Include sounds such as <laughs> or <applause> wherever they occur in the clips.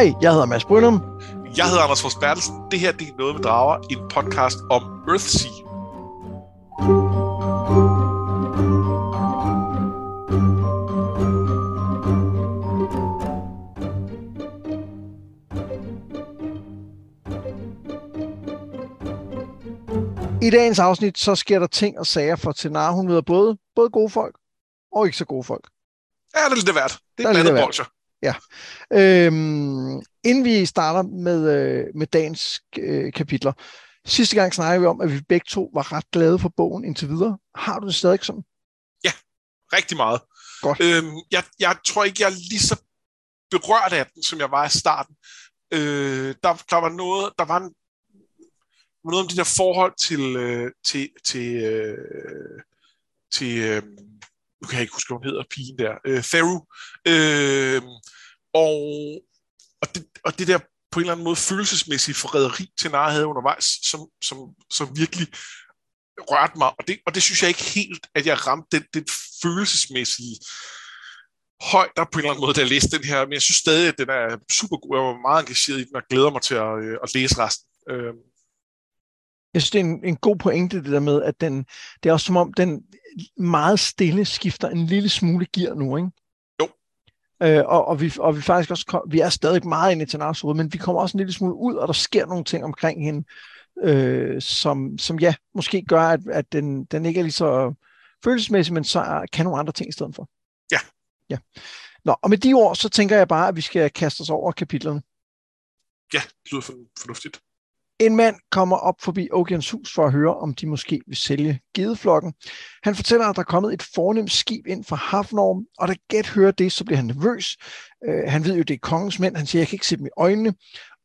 Hej, jeg hedder Mads Brynum. Jeg hedder Anders Fors Bertelsen. Det her det er Noget med Drager, en podcast om Earthsea. I dagens afsnit, så sker der ting og sager for Tenar. Hun møder både, både gode folk og ikke så gode folk. Ja, det er lidt hvert. Det er er blandet bolcher. Ja. Øhm, inden vi starter med, øh, med dagens øh, kapitler. Sidste gang snakkede vi om, at vi begge to var ret glade for bogen indtil videre. Har du det stadig sådan? Rigtig meget. Godt. Øhm, jeg, jeg tror ikke, jeg er lige så berørt af den, som jeg var i starten. Øh, der, der var noget, der var en, noget om de der forhold til, øh, til, til, øh, til øh, nu kan jeg ikke huske, hvad hun hedder, pigen der, øh, Theru. Øh, og, og, det, og det der på en eller anden måde følelsesmæssige forræderi til Nara havde undervejs, som, som, som virkelig rørte mig. Og det, og det synes jeg ikke helt, at jeg ramte den, den følelsesmæssige højt der på en eller anden måde, da jeg læste den her. Men jeg synes stadig, at den er super god. Jeg var meget engageret i den, og glæder mig til at, øh, at læse resten. Øh, jeg synes, det er en, en god pointe, det der med, at den, det er også som om, den meget stille skifter en lille smule gear nu, ikke? Jo. Øh, og, og, vi, og vi faktisk også kom, vi er stadig meget inde i Tanars hoved, men vi kommer også en lille smule ud, og der sker nogle ting omkring hende, øh, som, som ja, måske gør, at, at den, den ikke er lige så følelsesmæssig, men så kan nogle andre ting i stedet for. Ja. Ja. Nå, og med de ord, så tænker jeg bare, at vi skal kaste os over kapitlerne. ja, det lyder for- fornuftigt. En mand kommer op forbi Ogians hus for at høre, om de måske vil sælge gedeflokken. Han fortæller, at der er kommet et fornemt skib ind fra Hafnorm, og da Gæt hører det, så bliver han nervøs. Øh, han ved jo, det er kongens mænd. Han siger, jeg kan ikke se dem i øjnene.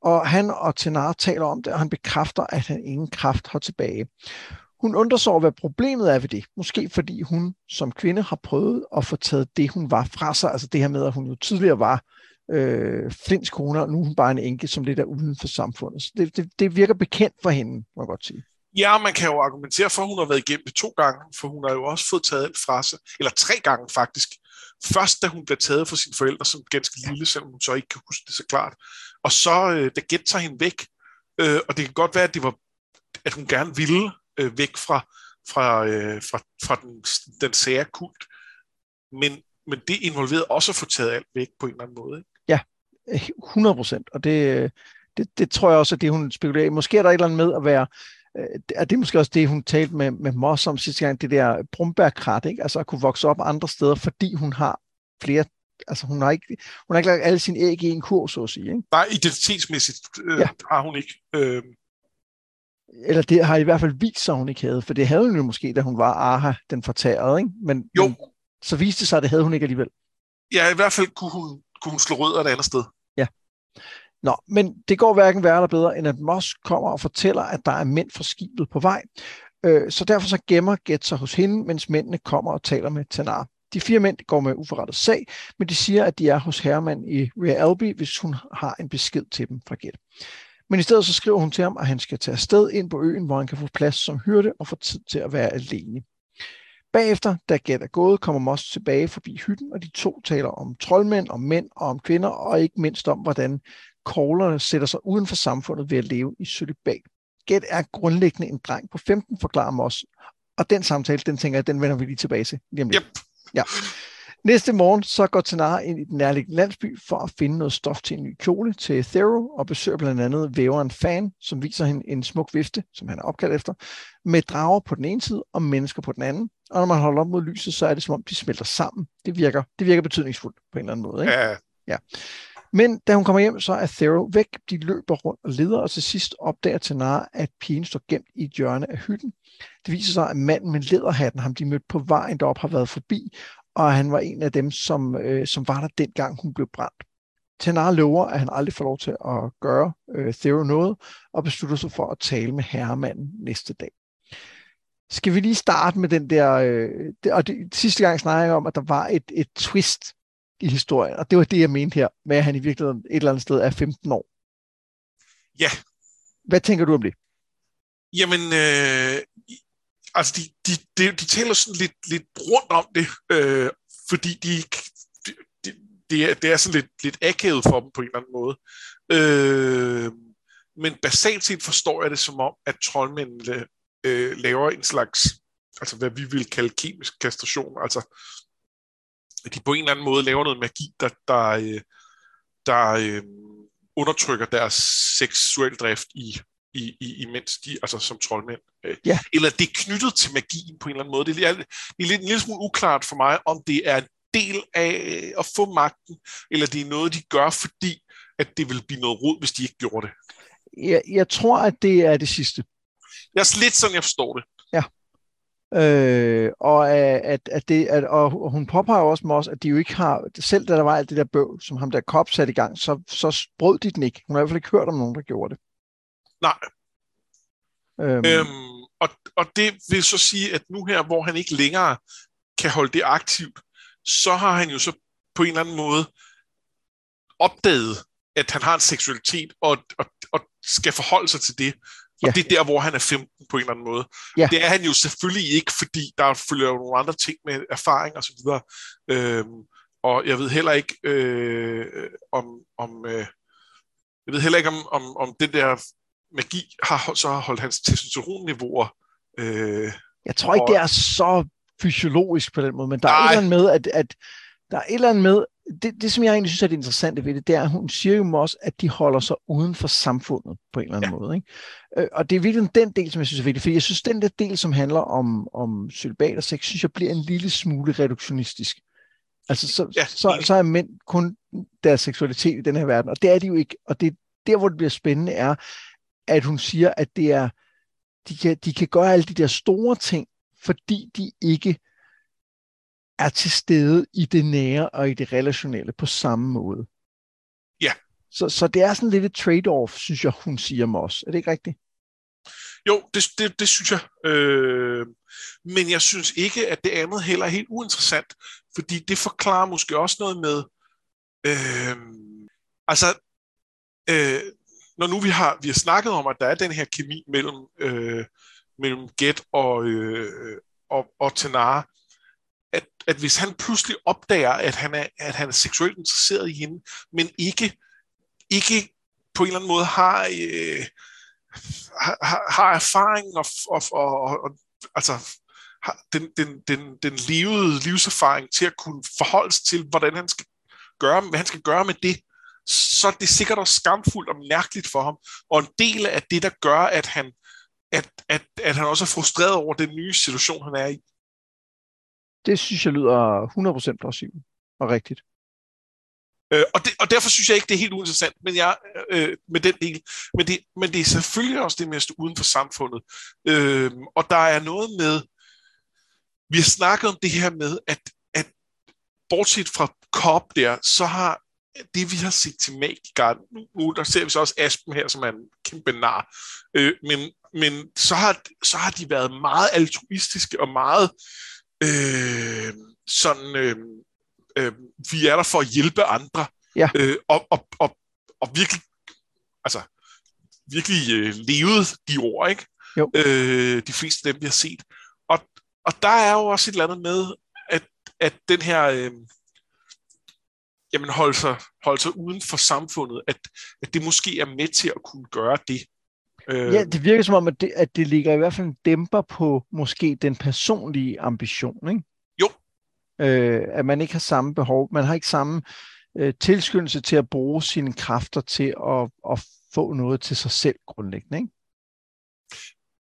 Og han og Tenar taler om det, og han bekræfter, at han ingen kraft har tilbage. Hun undrer sig over, hvad problemet er ved det. Måske fordi hun som kvinde har prøvet at få taget det, hun var fra sig. Altså det her med, at hun jo tidligere var øh, Flints kone, og nu er hun bare en enke, som lidt er uden for samfundet. Så det, det, det virker bekendt for hende, må jeg godt sige. Ja, man kan jo argumentere for, at hun har været igennem det to gange, for hun har jo også fået taget alt fra sig, eller tre gange faktisk. Først, da hun blev taget fra sine forældre som ganske lille, selvom hun så ikke kan huske det så klart. Og så, øh, da Gæt tager hende væk, øh, og det kan godt være, at, det var, at hun gerne ville øh, væk fra, fra, øh, fra, fra den, den sære kult. Men, men det involverede også at få taget alt væk på en eller anden måde. Ikke? 100 procent, og det, det, det tror jeg også, at det hun spekulerer i. Måske er der et eller andet med at være, øh, er det måske også det, hun talte med, med Moss om sidste gang, det der brumbærkrat, ikke? altså at kunne vokse op andre steder, fordi hun har flere, altså hun har ikke, hun har ikke lagt alle sine æg i en kur, så at sige. Ikke? Nej, identitetsmæssigt øh, ja. har hun ikke. Øh, Eller det har i hvert fald vist sig, hun ikke havde, for det havde hun jo måske, da hun var Aha, den fortærede, ikke? Men, Jo. men så viste det sig, at det havde hun ikke alligevel. ja, i hvert fald kunne hun, kunne hun slå rødder et andet sted. Nå, men det går hverken værre eller bedre, end at Moss kommer og fortæller, at der er mænd fra skibet på vej. Øh, så derfor så gemmer Get sig hos hende, mens mændene kommer og taler med Tanar. De fire mænd går med uforrettet sag, men de siger, at de er hos herremand i Realby, hvis hun har en besked til dem fra Get. Men i stedet så skriver hun til ham, at han skal tage afsted ind på øen, hvor han kan få plads som hyrde og få tid til at være alene. Bagefter, da Gæt er gået, kommer Moss tilbage forbi hytten, og de to taler om troldmænd, om mænd og om kvinder, og ikke mindst om, hvordan koglerne sætter sig uden for samfundet ved at leve i cølibat. Gæt er grundlæggende en dreng på 15, forklarer Moss. Og den samtale, den tænker jeg, den vender vi lige tilbage til. Lige om lidt. Yep. Ja. Næste morgen så går Tanar ind i den nærliggende landsby for at finde noget stof til en ny kjole til Thero og besøger blandt andet væveren Fan, som viser hende en smuk vifte, som han er opkaldt efter, med drager på den ene side og mennesker på den anden. Og når man holder op mod lyset, så er det som om, de smelter sammen. Det virker, det virker betydningsfuldt på en eller anden måde. Ikke? Ja, Men da hun kommer hjem, så er Thero væk. De løber rundt og leder, og til sidst opdager Tanar, at pigen står gemt i et hjørne af hytten. Det viser sig, at manden med læderhatten, ham de mødte på vejen derop, har været forbi, og han var en af dem, som, øh, som var der dengang, hun blev brændt. Tanar lover, at han aldrig får lov til at gøre øh, Thero noget, og beslutter sig for at tale med herremanden næste dag. Skal vi lige starte med den der... Øh, det, og det, sidste gang snakkede jeg om, at der var et, et twist i historien, og det var det, jeg mente her, med at han i virkeligheden et eller andet sted er 15 år. Ja. Hvad tænker du om det? Jamen, øh, altså de, de, de, de taler sådan lidt, lidt rundt om det, øh, fordi de, de, de, det, er, det er sådan lidt, lidt akavet for dem på en eller anden måde. Øh, men basalt set forstår jeg det som om, at troldmændene øh, laver en slags, altså hvad vi vil kalde kemisk kastration, altså at de på en eller anden måde laver noget magi, der, der, øh, der øh, undertrykker deres seksuel drift i, i, i, imens de, altså som troldmænd. Øh. Ja. Eller det er knyttet til magien på en eller anden måde. Det er, det er lidt, en lille smule uklart for mig, om det er en del af at få magten, eller det er noget, de gør, fordi at det vil blive noget rod, hvis de ikke gjorde det. Jeg, jeg tror, at det er det sidste. Det er lidt sådan, jeg forstår det. Øh, og at, at det, at, og hun påpeger også os, at de jo ikke har, selv da der var alt det der bøv, som ham der kop satte i gang, så, så brød de den ikke. Hun har i hvert fald ikke hørt om nogen, der gjorde det. Nej. Øhm, Øhm, og, og det vil så sige, at nu her, hvor han ikke længere kan holde det aktivt, så har han jo så på en eller anden måde opdaget, at han har en seksualitet, og, og, og skal forholde sig til det. Og Ja. det er der, hvor han er 15 på en eller anden måde. Ja. Det er han jo selvfølgelig ikke, fordi der følger jo nogle andre ting med erfaring og så videre. Øhm, og jeg ved heller ikke øh, om, om øh, jeg ved heller ikke om, om, om den der magi har så har holdt hans testosteronniveauer øh, jeg tror ikke, og- det er så fysiologisk på den måde, men der er Nej. eller andet med, at, at der er et eller andet med, det, det som jeg egentlig synes er det interessante ved det, det er, at hun siger jo også, at de holder sig uden for samfundet på en eller anden ja. måde. Ikke? Øh, Og det er virkelig den del, som jeg synes er vigtig, fordi jeg synes, den der del, som handler om, om celibat og sex, synes jeg bliver en lille smule reduktionistisk. Altså, så, Ja, så, så er mænd kun deres seksualitet i den her verden, og det er de jo ikke. Og det der, hvor det bliver spændende, er, at hun siger, at det er, de kan, de kan gøre alle de der store ting, fordi de ikke er til stede i det nære og i det relationelle på samme måde. Ja. Så, så det er sådan lidt et trade-off, synes jeg, hun siger også. Er det ikke rigtigt? Jo, det, det, det synes jeg. Øh, men jeg synes ikke, at det andet heller er helt uinteressant, fordi det forklarer måske også noget med, øh, altså, øh, når nu vi har, vi har snakket om, at der er den her kemi mellem, øh, mellem Get og, øh, og, og Tenara, at, hvis han pludselig opdager, at han, er, at han er seksuelt interesseret i hende, men ikke, ikke på en eller anden måde har... Øh, har, har- erfaring og, og, og, og, og altså har den, den, den, den levede livserfaring til at kunne forholde sig til, hvordan han skal gøre, hvad han skal gøre med det, så er det sikkert også skamfuldt og mærkeligt for ham. Og en del af det, der gør, at han, at, at, at han også er frustreret over den nye situation, han er i. Det synes jeg lyder 100% plausibelt og rigtigt. Øh, og, det, og derfor synes jeg ikke, det er helt uinteressant men jeg, øh, med den del. Men det, men det er selvfølgelig også det med at stå uden for samfundet. Øh, og der er noget med, vi har snakket om det her med, at, at bortset fra COP der, så har det, vi har set til Magikarden, nu, nu der ser vi så også Aspen her, som er en kæmpe nar, øh, men, men så, har, så har de været meget altruistiske og meget øh, sådan... Øh, øh, vi er der for at hjælpe andre. Ja. Øh, og, og, og, og virkelig, altså, virkelig øh, levet de ord, ikke? Jo. Øh, de fleste af dem, vi har set. Og, og der er jo også et eller andet med, at, at den her, øh, jamen holde sig, holde sig uden for samfundet, at, at det måske er med til at kunne gøre det. Øh, Ja, det virker som om, at det, at det ligger i hvert fald en dæmper på måske den personlige ambition, ikke? Jo. Øh, at man ikke har samme behov, man har ikke samme øh, tilskyndelse til at bruge sine kræfter til at, at få noget til sig selv grundlæggende, ikke?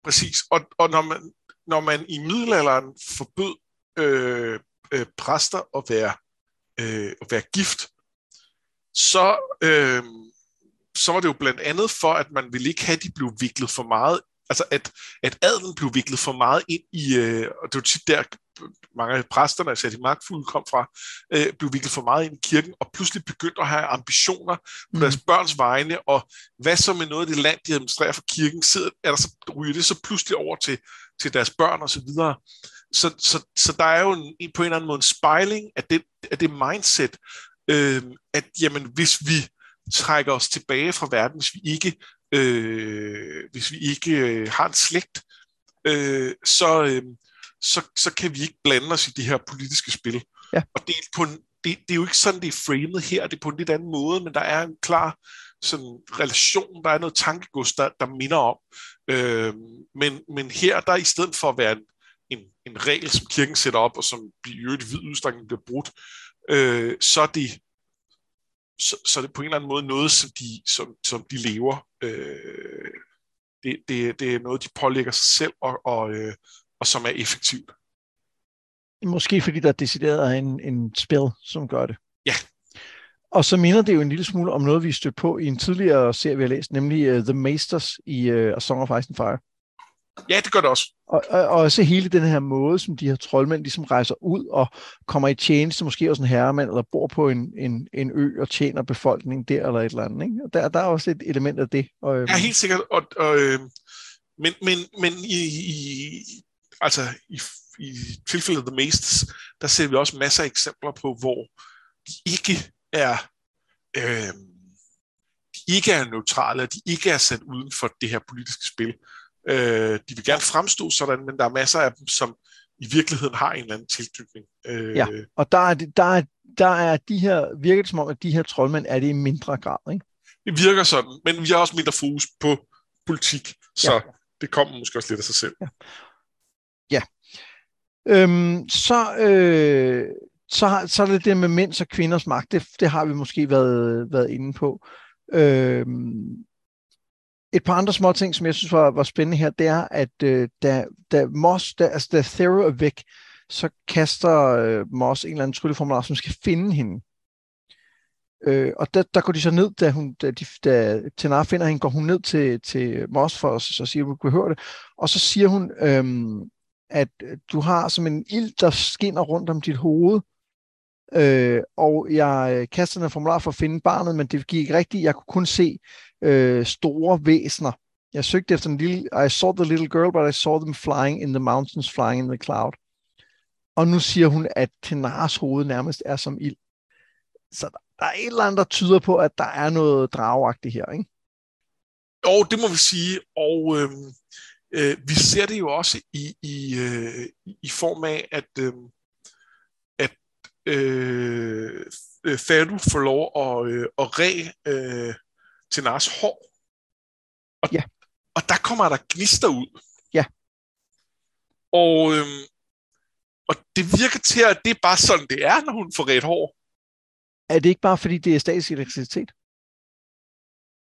Præcis. Og, og når, man, når man i middelalderen forbød øh, øh, præster at være, øh, at være gift, så, øh, så var det jo blandt andet for, at man ville ikke have, at de blev viklet for meget, altså at, at adelen blev viklet for meget ind i, øh, og det var tit der, mange af præsterne, altså de magtfulde kom fra, øh, blev viklet for meget ind i kirken, og pludselig begyndte at have ambitioner på Mm. deres børns vegne, og hvad så med noget af det land, de administrerer for kirken, sidder, er der så, ryger det så pludselig over til, til deres børn og så videre. Så, så, så der er jo en, på en eller anden måde en spejling af det, af det mindset, øh, at jamen, hvis vi trækker os tilbage fra verden, hvis vi ikke, øh, hvis vi ikke øh, har en slægt, øh, så, øh, så, så kan vi ikke blande os i de her politiske spil. Ja. Og det er, på en, det, det er jo ikke sådan, det er framet her, det er på en lidt anden måde, men der er en klar sådan relation, der er noget tankegods, der, der minder om. Øh, men, men her, der i stedet for at være en, en, en regel, som kirken sætter op, og som i øvrigt i vid udstrækning bliver brudt, øh, så, er det, så, så er det på en eller anden måde noget, som de, som, som de lever. Øh, det, det, det er noget, de pålægger sig selv, og, og, øh, og som er effektivt. Måske fordi der er decideret en, en spil, som gør det. Ja. Og så minder det jo en lille smule om noget, vi stødte på i en tidligere serie, vi har læst, nemlig uh, The Masters i uh, A Song of Ice and Fire. Ja, det gør det også. Og, og, og også hele den her måde, som de her troldmænd ligesom rejser ud og kommer i tjeneste, måske også en herremand, eller bor på en, en, en ø og tjener befolkningen der, eller et eller andet. Ikke? Og der, der er også et element af det. Og, ja, helt sikkert. Og, og, øh, men, men, men i, i, altså, i, i tilfældet The Masters, der ser vi også masser af eksempler på, hvor de ikke er øh, de ikke er neutrale, de ikke er sat uden for det her politiske spil. Øh, de vil gerne fremstå sådan, men der er masser af dem, som i virkeligheden har en eller anden tilknytning. Øh, ja, og der er, der, er, der er de her, virker det som om, at de her troldmænd er det i mindre grad, ikke? Det virker sådan, men vi har også mindre fokus på politik, så ja. det kommer måske også lidt af sig selv. Ja. ja. Øhm, så, øh, så, så er det det med mænds og kvinders magt. Det, det har vi måske været, været inde på. Øhm, et par andre små ting, som jeg synes var, var spændende her, det er, at øh, da, da Moss, da, altså da Thera er væk, så kaster øh, Moss en eller anden trylleformular, som skal finde hende. Øh, og der, der går de så ned, da, hun, da, de, da Tenar finder hende, går hun ned til, til Moss for at så siger, at du høre det. Og så siger hun, øhm, øh, at du har som en ild, der skinner rundt om dit hoved, Øh, og jeg øh, kastede en formular for at finde barnet, men det gik ikke rigtigt. Jeg kunne kun se øh, store væsner. Jeg søgte efter en lille... I saw the little girl, but I saw them flying in the mountains, flying in the cloud. Og nu siger hun, at Tenars hoved nærmest er som ild. Så der er et eller andet, der tyder på, at der er noget dragagtigt her, ikke? Jo, det må vi sige. Og øh, øh, vi ser det jo også i, i, øh, i form af, at... Øh, øh, Fadu får lov at, øh, at ræ øh, til Nars hår. Og, ja. og der kommer der gnister ud. Ja. Og, øh, og det virker til, at det er bare sådan, det er, når hun får ret hår. Er det ikke bare, fordi det er statisk elektricitet?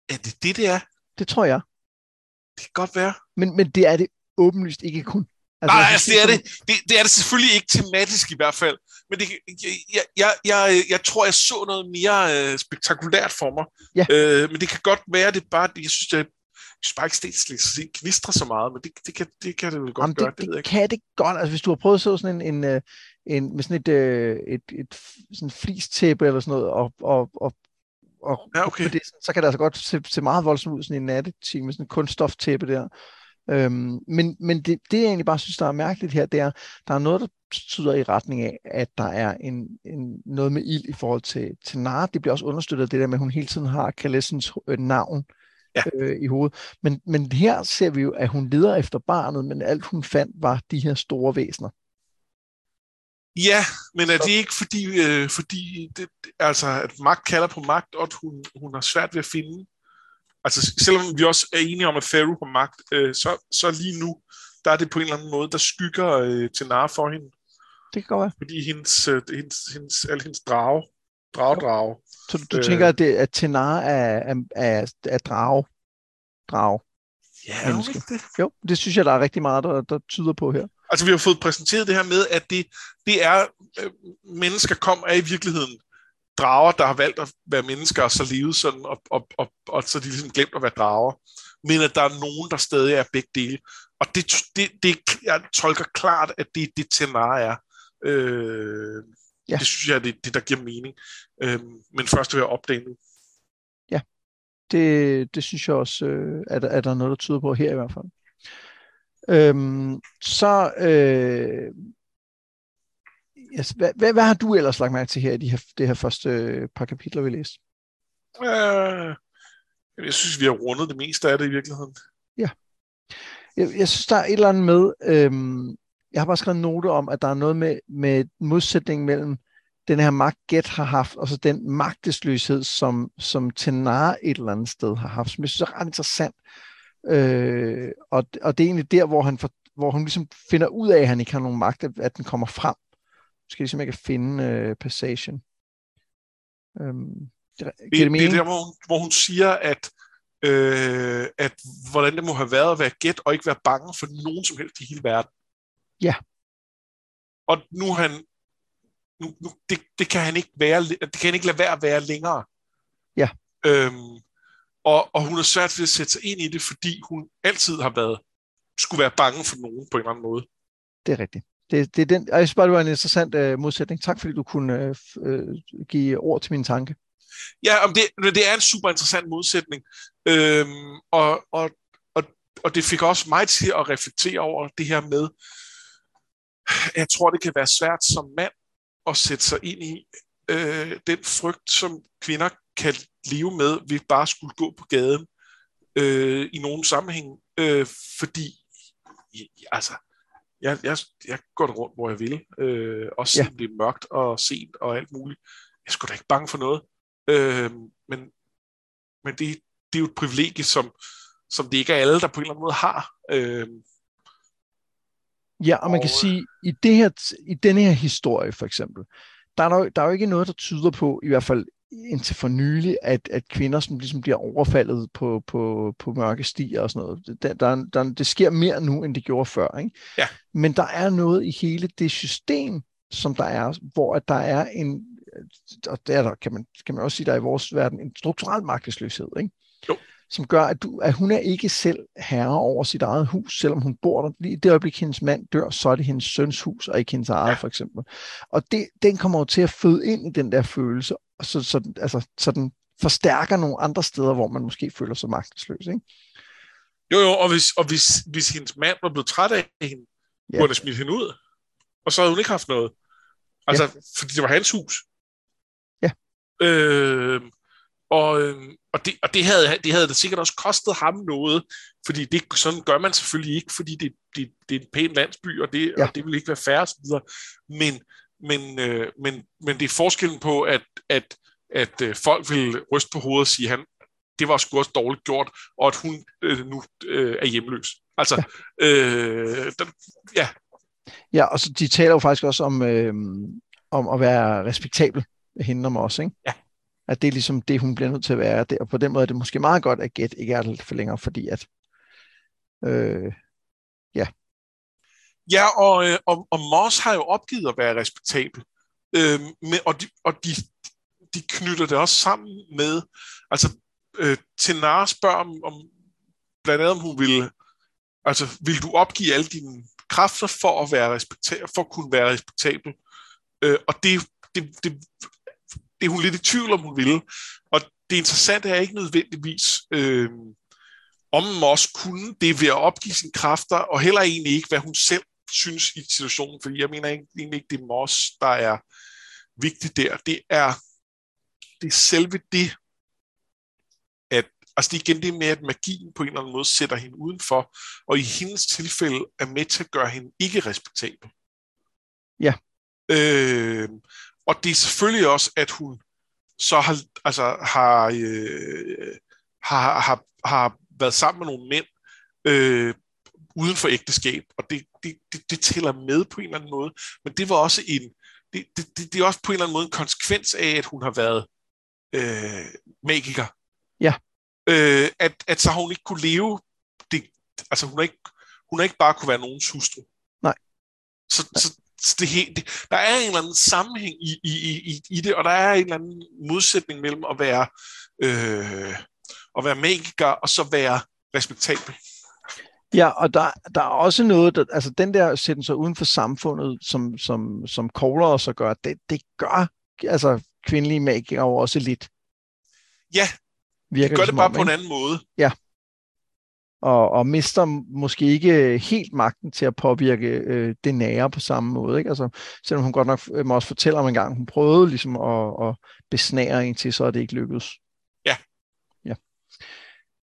Er det det, det er? Det tror jeg. Det kan godt være. Men, men det er det åbenlyst ikke kun. Altså, Nej, altså, det, er det, det, det er det selvfølgelig ikke tematisk i hvert fald, men det, jeg, jeg, jeg, jeg tror, jeg så noget mere øh, spektakulært for mig. Ja. Øh, men det kan godt være, det bare, jeg synes, det, jeg synes bare ikke, det knistrer så meget, men det, det, kan, det kan det vel godt Jamen, gøre. Det, det, det kan det godt. Altså, hvis du har prøvet at så sådan en, en, øh, en med sådan et, øh, et, et, et sådan flistæppe eller sådan noget, og, og, og og ja, okay. det, så kan det altså godt se, se meget voldsomt ud, sådan en nattetime med sådan en kunststoftæppe der. Øhm, men men det, det, jeg egentlig bare synes, der er mærkeligt her, det er, der er noget, der tyder i retning af, at der er en, en, noget med ild i forhold til, til Nara. Det bliver også understøttet af det der med, at hun hele tiden har Kalessens øh, navn ja. øh, i hovedet. Men, men her ser vi jo, at hun leder efter barnet, men alt hun fandt var de her store væsener. Ja, men er det ikke fordi, øh, fordi det, altså, at magt kalder på magt, og at hun, hun har svært ved at finde altså selvom vi også er enige om, at Faru har magt, øh, så, så lige nu, der er det på en eller anden måde, der skygger øh, til nar for hende. Det kan godt være. Fordi hendes, øh, hendes, hendes, alle hendes drage, drage. Så du, du øh, tænker, at, det, at Tenar er, er, er, er drage? Drage. Ja, er ikke det? Jo, det synes jeg, der er rigtig meget, der, der tyder på her. Altså, vi har fået præsenteret det her med, at det, det er, øh, mennesker kom af i virkeligheden drager, der har valgt at være mennesker, og så levet sådan, og, og, og, og så de ligesom glemt at være drager. Men at der er nogen, der stadig er begge dele. Og det, det, det jeg tolker klart, at det det Tenar er. Øh, ja. Det synes jeg er det, det, der giver mening. Øh, men først vil jeg opdage nu. Ja, det, det synes jeg også, øh, er, der, er der noget, der tyder på her i hvert fald. Øhm, så øh, yes, hvad, hvad, hvad har du ellers lagt mærke til her i de her, det her første øh, par kapitler, vi læste? Øh, jeg synes, vi har rundet det meste af det i virkeligheden. Ja. Jeg, jeg synes, der er et eller andet med, øhm, jeg har bare skrevet noter om, at der er noget med, med modsætning mellem den her magt Get har haft, og så den magtesløshed, som, som Tenar et eller andet sted har haft, som jeg synes er ret interessant. Øh, og, og det er egentlig der, hvor, han for, hvor hun ligesom finder ud af, at han ikke har nogen magt, at den kommer frem. Måske ligesom jeg kan finde øh, passagen. Øhm, det, det, det, det er der, hvor hun, hvor hun siger, at, øh, at hvordan det må have været at være gæt og ikke være bange for nogen som helst i hele verden. Ja. Og nu han nu, nu det, det, kan han ikke være, det kan han ikke lade være at være længere. Ja. Øhm, og, og hun er svært ved at sætte sig ind i det, fordi hun altid har været, skulle være bange for nogen på en eller anden måde. Det er rigtigt. Det, det er den, jeg synes bare, det var en interessant øh, modsætning. Tak fordi du kunne øh, øh give ord til min tanke. Ja, om det, det er en super interessant modsætning. Øhm, og, og, og, og det fik også mig til at reflektere over det her med, jeg tror, det kan være svært som mand at sætte sig ind i øh, den frygt, som kvinder kan leve med ved bare skulle gå på gaden øh, i nogen sammenhæng, øh, fordi altså, jeg, jeg, jeg går rundt, hvor jeg vil, øh, også selvom ja. det er mørkt og sent og alt muligt. Jeg er sgu da ikke bange for noget. Øh, men men det, det er jo et privilegie, som, som det ikke er alle, der på en eller anden måde har. Øh, Ja, og man kan og, sige, i, det her, i denne her historie for eksempel, der er, der, der er jo ikke noget, der tyder på, i hvert fald indtil for nylig, at, at kvinder som ligesom bliver overfaldet på, på, på mørke stier og sådan noget. Der, der, der, det sker mere nu, end det gjorde før. Ikke? Ja. Men der er noget i hele det system, som der er, hvor at der er en, og der, der kan, man, kan man også sige, der er i vores verden en strukturel magtesløshed. Ikke? Jo som gør, at, du, at hun er ikke selv herre over sit eget hus, selvom hun bor der. Lige det øjeblik, hendes mand dør, så er det hendes søns hus, og ikke hendes eget, ja. for eksempel. Og det, den kommer jo til at føde ind i den der følelse, så, så, altså, så den forstærker nogle andre steder, hvor man måske føler sig magtesløs. Ikke? Jo, jo, og hvis, og hvis, hvis hendes mand var blevet træt af hende, ja. kunne han smidt hende ud, og så havde hun ikke haft noget. Altså, ja. fordi det var hans hus. Ja. Øh, og, øhm, og, det, og det, havde, det havde det sikkert også kostet ham noget, fordi det, sådan gør man selvfølgelig ikke, fordi det, det, det er en pæn landsby, og det, ja. og det vil ikke være færre osv. Men, men, øh, men, men det er forskellen på, at, at, at øh, folk vil ryste på hovedet og sige, han, det var sgu også dårligt gjort, og at hun øh, nu øh, er hjemløs. Altså, ja. Øh, der, ja. Ja, og så de taler jo faktisk også om, øh, om at være respektabel, hende om os, ikke? Ja. At det er ligesom det, hun bliver nødt til at være. Det, og på den måde er det måske meget godt, at Get ikke er det for længere, fordi at... Øh, ja. Ja, og, øh, og, og Moss har jo opgivet at være respektabel. Øh, med, og de, og de, de knytter det også sammen med... Altså, øh, Tenar spørger om, om blandt andet, om hun vil... Altså, vil du opgive alle dine kræfter for at, være respektabel, for at kunne være respektabel? Øh, og det, det, det det er hun lidt i tvivl om, hun ville. Og det interessante er ikke nødvendigvis, øh, om Moss kunne det ved at opgive sine kræfter, og heller egentlig ikke, hvad hun selv synes i situationen, fordi jeg mener egentlig ikke, det er Moss, der er vigtigt der. Det er, det er selve det, at, altså det er igen det med, at magien på en eller anden måde sætter hende udenfor, og i hendes tilfælde er med til at gøre hende ikke respektabel. Ja. Øh, og det er selvfølgelig også, at hun så har, altså, har, øh, har, har, har været sammen med nogle mænd øh, uden for ægteskab, og det, det, det, det tæller med på en eller anden måde. Men det var også en, det, det, det, det er også på en eller anden måde en konsekvens af, at hun har været øh, magiker. Ja. Øh, at, at så har hun ikke kunne leve det, altså hun har ikke, hun har ikke bare kunne være nogens hustru. Nej. Så, så, det, det, der er en eller anden sammenhæng i, i, i, i det, og der er en eller anden modsætning mellem at være, øh, at være magiker og så være respektabel. Ja, og der, der er også noget, der, altså den der sætten sig uden for samfundet, som, som, som Kohler også gør, det, det gør altså kvindelige magikere også lidt. Ja, Virker det gør det, det bare om, på en anden måde. Ja og, og mister måske ikke helt magten til at påvirke øh, det nære på samme måde. Ikke? Altså, selvom hun godt nok øh, må også fortælle om en gang, hun prøvede ligesom at, at besnære en til, så er det ikke lykkedes.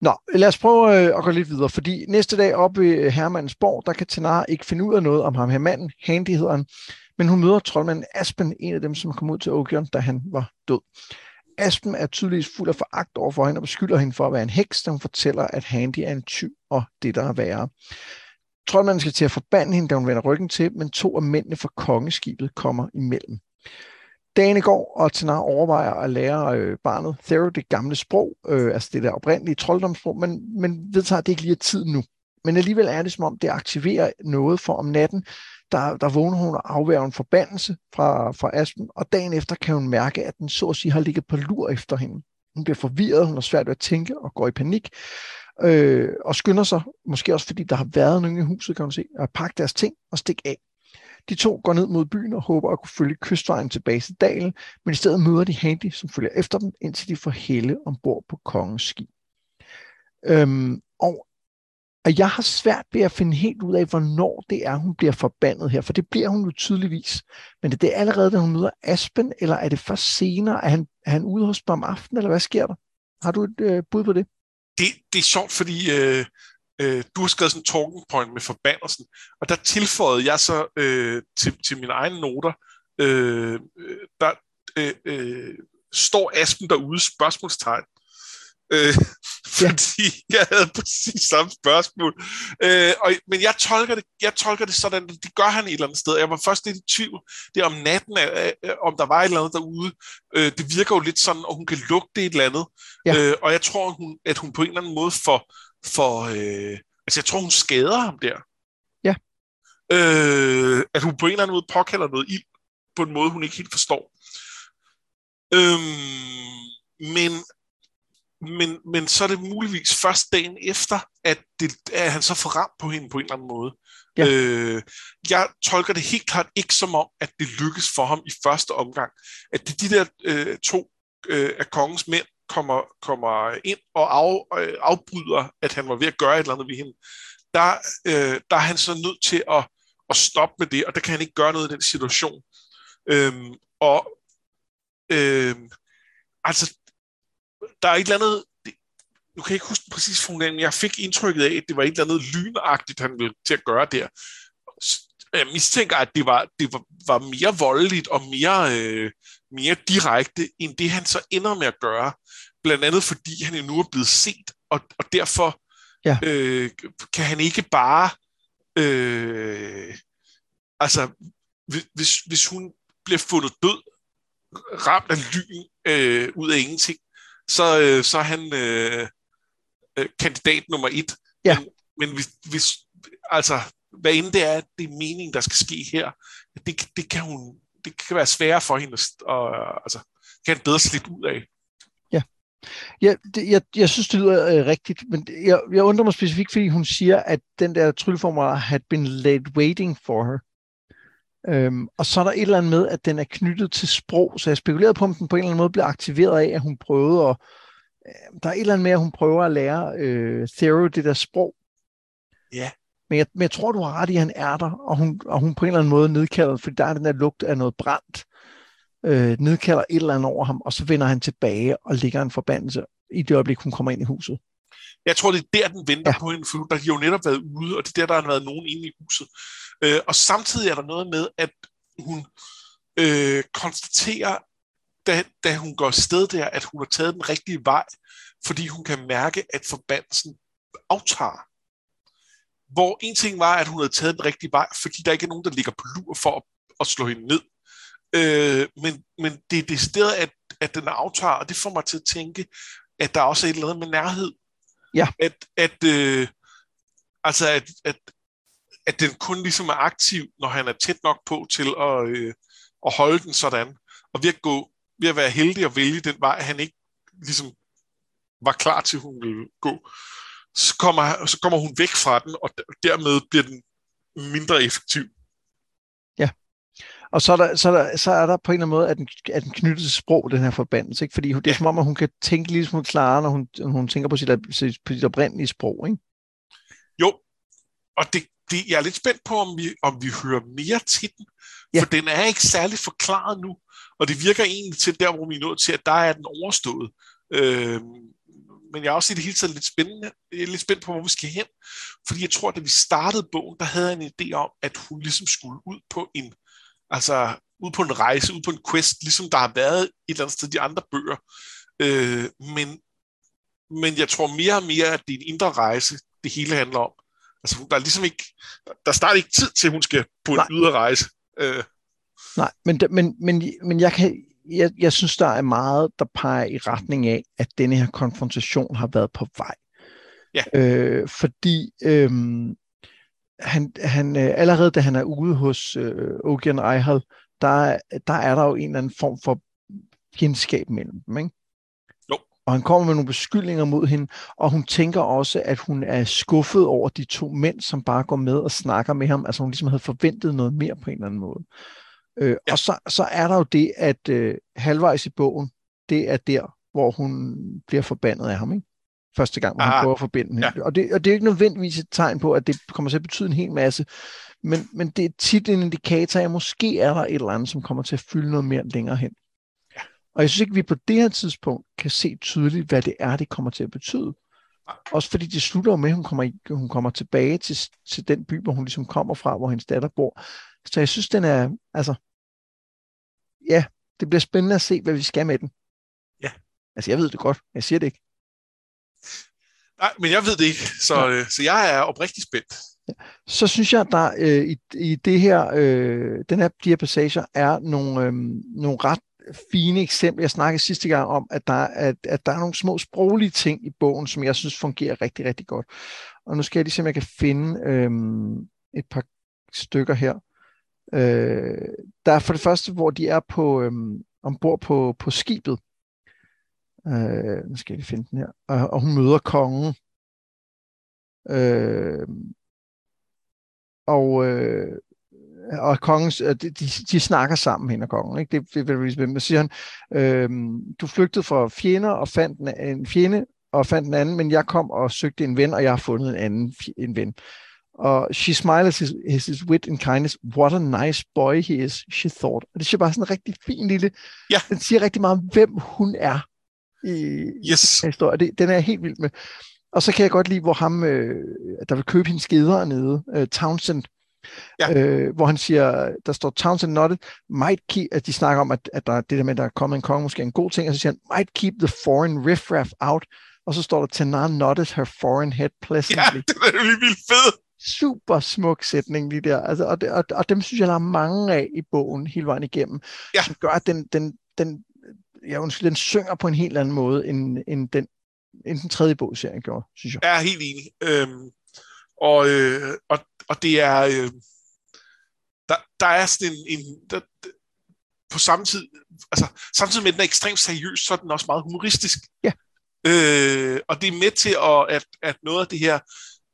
Nå, lad os prøve øh, at gå lidt videre, fordi næste dag oppe ved øh, Hermannsborg, der kan Tanar ikke finde ud af noget om ham her manden, Handy hedder han, Men hun møder troldmanden Aspen, en af dem, som kom ud til Ogion, da han var død. Aspen er tydeligvis fuld af foragt over for hende og beskylder hende for at være en heks, da hun fortæller, at Handy er en tyv og det, der er værre. Troldmanden skal til at forbande hende, da hun vender ryggen til, men to af mændene fra kongeskibet kommer imellem. Dagen går, og Tanar overvejer at lære øh, barnet Thero det gamle sprog, øh, altså det der oprindelige trolddomssprog, men, men vedtager, at det ikke lige er tid nu. Men alligevel er det som om, det aktiverer noget, for om natten, der, der vågner hun og afværger en forbandelse fra, fra Aspen, og dagen efter kan hun mærke, at den så at sige har ligget på lur efter hende. Hun bliver forvirret, hun har svært ved at tænke og går i panik, øh, og skynder sig, måske også fordi der har været nogen i huset, kan hun se, at pakke deres ting og stikke af. De to går ned mod byen og håber at kunne følge kystvejen tilbage til dalen, men i stedet møder de Handy, som følger efter dem, indtil de får Helle ombord på kongens skib. Øhm, og og jeg har svært ved at finde helt ud af, hvornår det er, hun bliver forbandet her, for det bliver hun jo tydeligvis. Men det er allerede, da hun møder Aspen, eller er det først senere, at han, er han ude hos dem om aftenen, eller hvad sker der? Har du et øh, bud på det? det? Det er sjovt, fordi øh, øh, du har skrevet sådan en talking point med forbandelsen, og der tilføjede jeg så øh, til, til mine egne noter, øh, øh der øh, øh, står Aspen derude, spørgsmålstegn, øh, fordi ja. jeg havde præcis samme spørgsmål. Øh, og, men jeg tolker, det, jeg tolker det sådan, at det gør han et eller andet sted. Jeg var først lidt i tvivl. Det er om natten, øh, om der var et eller andet derude. Øh, det virker jo lidt sådan, at hun kan lugte et eller andet. Ja. Øh, og jeg tror, at hun, at hun på en eller anden måde får... for øh, altså, jeg tror, hun skader ham der. Ja. Øh, at hun på en eller anden måde påkalder noget ild på en måde, hun ikke helt forstår. Øhm, men men, men så er det muligvis først dagen efter, at, det, at han så får ramt på hende på en eller anden måde. Ja. Øh, jeg tolker det helt klart ikke som om, at det lykkes for ham i første omgang. At det de der øh, to øh, af kongens mænd kommer, kommer ind og af, øh, afbryder, at han var ved at gøre et eller andet ved hende. Der, øh, der er han så nødt til at, at stoppe med det, og der kan han ikke gøre noget i den situation. Øhm, og øh, altså der er et eller andet, det, nu kan jeg ikke huske præcis formulering, men jeg fik indtrykket af, at det var et eller andet lynagtigt, han ville til at gøre der. Jeg mistænker, at det var, det var, var mere voldeligt og mere, øh, mere direkte, end det han så ender med at gøre. Blandt andet fordi han nu er blevet set, og, og derfor ja. øh, kan han ikke bare... Øh, altså, hvis, hvis hun bliver fundet død, ramt af lyn øh, ud af ingenting, så, øh, så er han øh, øh, kandidat nummer et. Ja. Men, men hvis, hvis, altså, hvad end det er, det er meningen, der skal ske her, det, det, kan hun, det kan være sværere for hende, og altså, kan bedre slippe ud af. Ja, det, jeg, jeg synes, det lyder øh, rigtigt, men jeg, jeg undrer mig specifikt, fordi hun siger, at den der trylleformular had been laid waiting for her. Øhm, og så er der et eller andet med, at den er knyttet til sprog, så jeg spekulerede på, om den på en eller anden måde bliver aktiveret af, at hun prøvede at... Øh, der er et eller andet med, at hun prøver at lære øh, Thero det der sprog. Ja. Men jeg, men jeg tror, du har ret i, at han er der, og hun, og hun på en eller anden måde nedkalder, fordi der er den der lugt af noget brændt, øh, nedkalder et eller andet over ham, og så vender han tilbage og ligger en forbandelse i det øjeblik, hun kommer ind i huset. Jeg tror, det er der, den venter ja. på hende, for der har jo netop været ude, og det er der, der har været nogen inde i huset. Øh, og samtidig er der noget med, at hun øh, konstaterer, da, da hun går sted der, at hun har taget den rigtige vej, fordi hun kan mærke, at forbandelsen aftager. Hvor en ting var, at hun havde taget den rigtige vej, fordi der ikke er nogen, der ligger på lur for at, at slå hende ned. Øh, men, men det er sted, at, at den aftager, og det får mig til at tænke, at der også er et eller andet med nærhed. Ja. At, at, øh, altså at, at, at den kun ligesom er aktiv, når han er tæt nok på til at, øh, at holde den sådan. Og ved at, gå, ved at være heldig og vælge den vej, han ikke ligesom var klar til, hun ville gå, så kommer, så kommer hun væk fra den, og dermed bliver den mindre effektiv. Og så er der, så er der, så er der på en eller anden måde, at den, at den knyttet til sprog, den her forbandelse. Ikke? Fordi det er som om, at hun kan tænke lidt smule klarere, når hun, når hun tænker på sit, på sit oprindelige sprog. Ikke? Jo, og det, det, jeg er lidt spændt på, om vi, om vi hører mere til den, ja. for den er ikke særlig forklaret nu, og det virker egentlig til der, hvor vi er nået til, at der er den overstået. Øh, men jeg er også i det hele taget lidt spændende, jeg er lidt spændt på, hvor vi skal hen, fordi jeg tror, at da vi startede bogen, der havde jeg en idé om, at hun ligesom skulle ud på en, Altså, ud på en rejse, ud på en quest, ligesom der har været et eller andet sted de andre bøger. Øh, men, men jeg tror mere og mere, at det er en indre rejse, det hele handler om. Altså, der er ligesom ikke, der starter ikke tid til, at hun skal på en Nej. ydre rejse. Øh. Nej, men, men, men, men jeg, kan, jeg, jeg synes, der er meget, der peger i retning af, at denne her konfrontation har været på vej. Ja. Øh, fordi øh, han, han, øh, allerede da han er ude hos øh, Ogian Eihal, der, der er der jo en eller anden form for fjendskab mellem dem, ikke? Jo. Og han kommer med nogle beskyldninger mod hende, og hun tænker også, at hun er skuffet over de to mænd, som bare går med og snakker med ham. Altså hun ligesom havde forventet noget mere på en eller anden måde. Øh, ja. Og så, så er der jo det, at øh, halvvejs i bogen, det er der, hvor hun bliver forbandet af ham, ikke? Første gang, hvor Aha. han ah. prøver at forbinde. Ja. Og, det, og det er jo ikke nødvendigvis et tegn på, at det kommer til at betyde en hel masse, men, men det er tit en indikator af, at måske er der et eller andet, som kommer til at fylde noget mere længere hen. Ja. Og jeg synes ikke, vi på det her tidspunkt kan se tydeligt, hvad det er, det kommer til at betyde. Også fordi det slutter med, at hun kommer, hun kommer tilbage til, til den by, hvor hun ligesom kommer fra, hvor hendes datter bor. Så jeg synes, den er, altså, ja, det bliver spændende at se, hvad vi skal med den. Ja. Altså, jeg ved det godt, jeg siger det ikke. Nej, men jeg ved det ikke, <laughs> så, ja. øh, så jeg er oprigtig spændt. Så synes jeg, der øh, i, i det her, øh, den her, de her passager er nogle, øh, nogle ret fine eksempler. Jeg snakkede sidste gang om, at der, at, at der er nogle små sproglige ting i bogen, som jeg synes fungerer rigtig, rigtig godt. Og nu skal jeg lige se, om jeg kan finde øh, et par stykker her. Øh, der er for det første, hvor de er på øh, ombord på, på skibet. Øh, nu skal jeg lige finde den her. Og, og hun møder kongen. Øh, og, øh, og kongen, de, de, de snakker sammen, hende og kongen. Ikke? Det, det vil jeg siger han, øh, du flygtede fra fjender og fandt en, en fjende, og fandt en anden, men jeg kom og søgte en ven, og jeg har fundet en anden en ven. Og she smiles his, his, his wit and kindness. What a nice boy he is, she thought. Og det er bare sådan en rigtig fin lille... Ja. Den siger rigtig meget om, hvem hun er i yes. historien. Det, den er jeg helt vild med. Og så kan jeg godt lide, hvor ham, øh, der vil købe hendes skeder nede, øh, Townsend, ja. øh, hvor han siger, der står Townsend nodded, might keep, at de snakker om, at, at der, det der med, at der er kommet en konge, måske er en god ting, og så siger han, might keep the foreign riffraff out, og så står der, Tanar nodded her foreign head pleasantly. Ja, <laughs> det er vildt fedt super smuk sætning lige der. Altså, og, det, og, og dem synes jeg, der er mange af i bogen hele vejen igennem, ja. som gør, at den, den, den, ja, undskyld, den synger på en helt anden måde, end, end, den, end den tredje bog serien gjorde, synes jeg. Jeg er helt enig. Øhm, og, øh, og, og det er... Øh, der, der er sådan en... en der, på samme tid, altså samtidig med, at den er ekstremt seriøs, så er den også meget humoristisk. Ja. Øh, og det er med til, at, at, at noget af det her,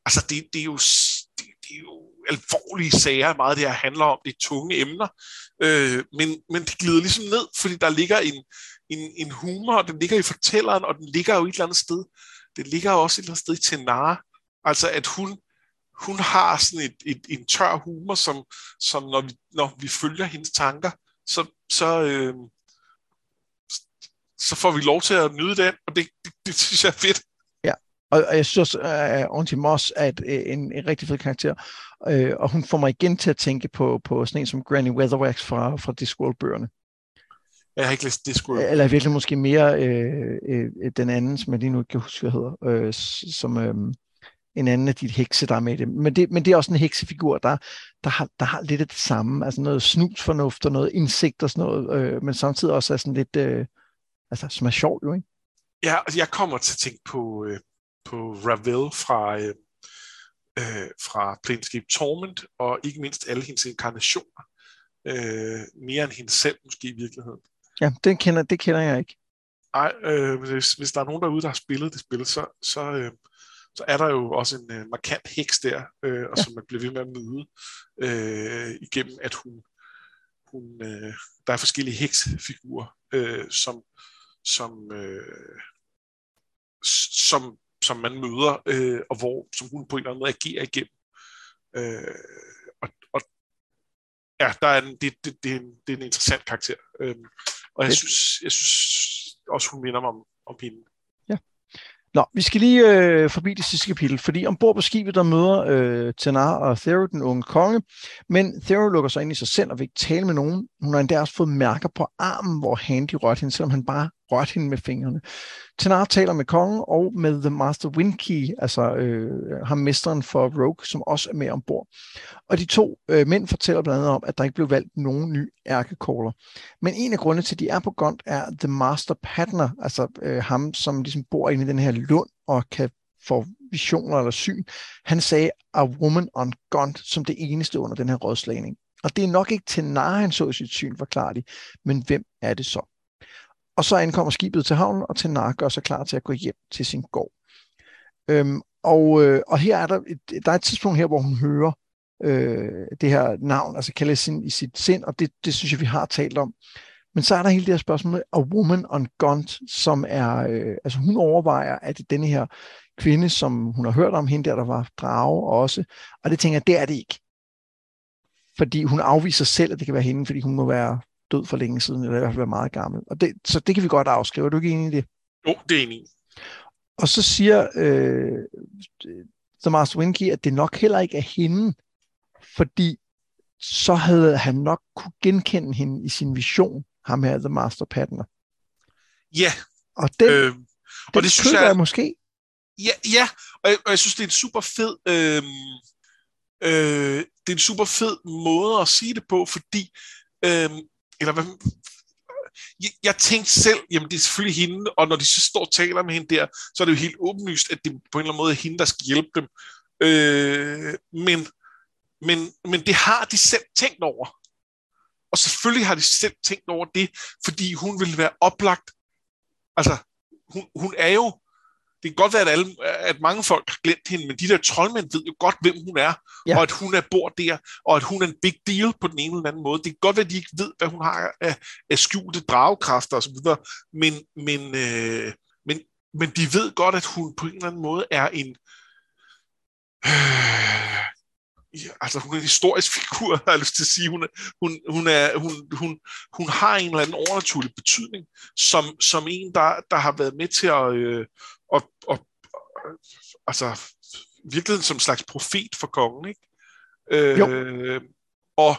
altså det, det er jo det er jo alvorlige sager, meget det her handler om, det er tunge emner, øh, men, men det glider ligesom ned, fordi der ligger en, en, en humor, og den ligger i fortælleren, og den ligger jo et eller andet sted. Det ligger jo også et eller andet sted i Tenara. altså at hun, hun har sådan et, et, en tør humor, som, som når, vi, når vi følger hendes tanker, så, så, øh, så får vi lov til at nyde den, og det, det, det synes jeg er fedt. Og, og jeg synes også, øh, uh, Auntie Moss er et, øh, en, en rigtig fed karakter. uh, og hun får mig igen til at tænke på, på sådan en som Granny Weatherwax fra, fra Discworld-bøgerne. Jeg har ikke læst Discworld. Eller virkelig måske mere øh, øh, den anden, som jeg lige nu ikke kan huske, hvad hedder, øh, som øh, en anden af de hekse, der er med i det. Men det, men det er også en heksefigur, der, der, har, der har lidt af det samme. Altså noget snusfornuft og noget indsigt og sådan noget, øh, men samtidig også er sådan lidt, øh, altså som er sjovt jo, ikke? Ja, altså jeg kommer til at tænke på, øh, på Ravel fra, øh, øh, fra Planescape Torment, og ikke mindst alle hendes inkarnationer. Øh, mere end hende selv måske i virkeligheden. Ja, den kender, det kender jeg ikke. Nej, øh, hvis, hvis der er nogen derude, der har spillet det spil, så, så, øh, så er der jo også en øh, markant heks der, øh, og ja. som man bliver ved med at møde øh, igennem, at hun, hun øh, der er forskellige heksfigurer, øh, som, som, øh, som som man møder, øh, og hvor som hun på en eller anden måde agerer igennem. Øh, og, og ja, der er en, det, det, det, er en, det er en interessant karakter. Øh, og jeg synes, jeg synes også, hun minder mig om, om hende. Ja. Nå, vi skal lige øh, forbi det sidste kapitel, fordi ombord på skibet, der møder øh, Tenar og Thero, den unge konge, men Thero lukker sig ind i sig selv og vil ikke tale med nogen. Hun har endda også fået mærker på armen, hvor Handy rørte hende, selvom han bare rørte hende med fingrene. Tenar taler med kongen og med The Master Windkey, altså øh, ham mesteren for Rogue, som også er med ombord. Og de to øh, mænd fortæller blandt andet om, at der ikke blev valgt nogen ny ærkecaller. Men en af grundene til, at de er på Gond, er The Master Patner, altså øh, ham, som ligesom bor inde i den her lund og kan få visioner eller syn. Han sagde, a woman on Gond, som det eneste under den her rådslagning. Og det er nok ikke til Nar, han så sit syn, forklarer de. Men hvem er det så? Og så ankommer skibet til havnen, og Tenar gør sig klar til at gå hjem til sin gård. Øhm, og, øh, og her er der et, der er et tidspunkt her, hvor hun hører øh, det her navn, altså Kalesin i sit sind, og det, det synes jeg, vi har talt om. Men så er der hele det her spørgsmål med A Woman on Gaunt, som er, øh, altså hun overvejer, at det er denne her kvinde, som hun har hørt om, hende der, der var drage også, og det tænker jeg, det er det ikke. Fordi hun afviser selv, at det kan være hende, fordi hun må være død for længe siden, eller i hvert fald være meget gammel. Og det, så det kan vi godt afskrive. Er du ikke enig i det? Jo, det er enig. Og så siger øh, The Master Winky, at det nok heller ikke er hende, fordi så havde han nok kunne genkende hende i sin vision, ham her, The Master Patner. Ja. Og den, øh, og den det synes jeg, jeg måske. Ja, ja og, jeg, og jeg synes, det er en super fed... Øh, øh, det er en super fed måde at sige det på, fordi øh, eller hvad, jeg, jeg tænkte selv, jamen det er selvfølgelig hende, og når de så står og taler med hende der, så er det jo helt åbenlyst, at det på en eller anden måde er hende, der skal hjælpe dem. Øh, men, men, men det har de selv tænkt over. Og selvfølgelig har de selv tænkt over det, fordi hun ville være oplagt. Altså, hun, hun er jo det kan godt være, at, alle, at mange folk har glemt hende, men de der troldmænd ved jo godt, hvem hun er, ja. og at hun er bor der, og at hun er en big deal på den ene eller anden måde. Det kan godt være, at de ikke ved, hvad hun har af, af skjulte dragekræfter osv., men, men, øh, men, men de ved godt, at hun på en eller anden måde er en... Øh, ja, altså hun er en historisk figur, <laughs> har jeg lyst til at sige. Hun, er, hun, hun, er, hun, hun, hun har en eller anden overnaturlig betydning, som, som en, der, der har været med til at, øh, og, og altså virkelig som en slags profet for kongen, ikke? Øh, jo. Og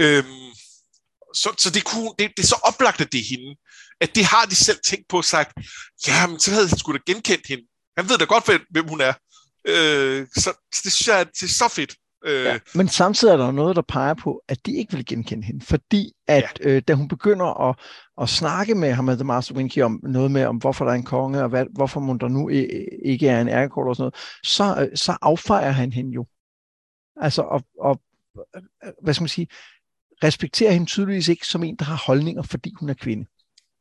øhm, så, så det, kunne, det, det er så oplagt, at det er hende, at det har de selv tænkt på og sagt, ja, men så havde han sgu da genkendt hende. Han ved da godt, hvem hun er. Øh, så, så det synes jeg, det er så fedt. Øh, ja, men samtidig er der noget, der peger på, at de ikke vil genkende hende, fordi at ja. øh, da hun begynder at, at snakke med ham, med The Master Winky, om noget med, om hvorfor der er en konge, og hvad, hvorfor man der nu ikke er en ærkekort og sådan noget, så, øh, så affejer han hende jo. Altså, og, og hvad skal man sige, respekterer hende tydeligvis ikke som en, der har holdninger, fordi hun er kvinde.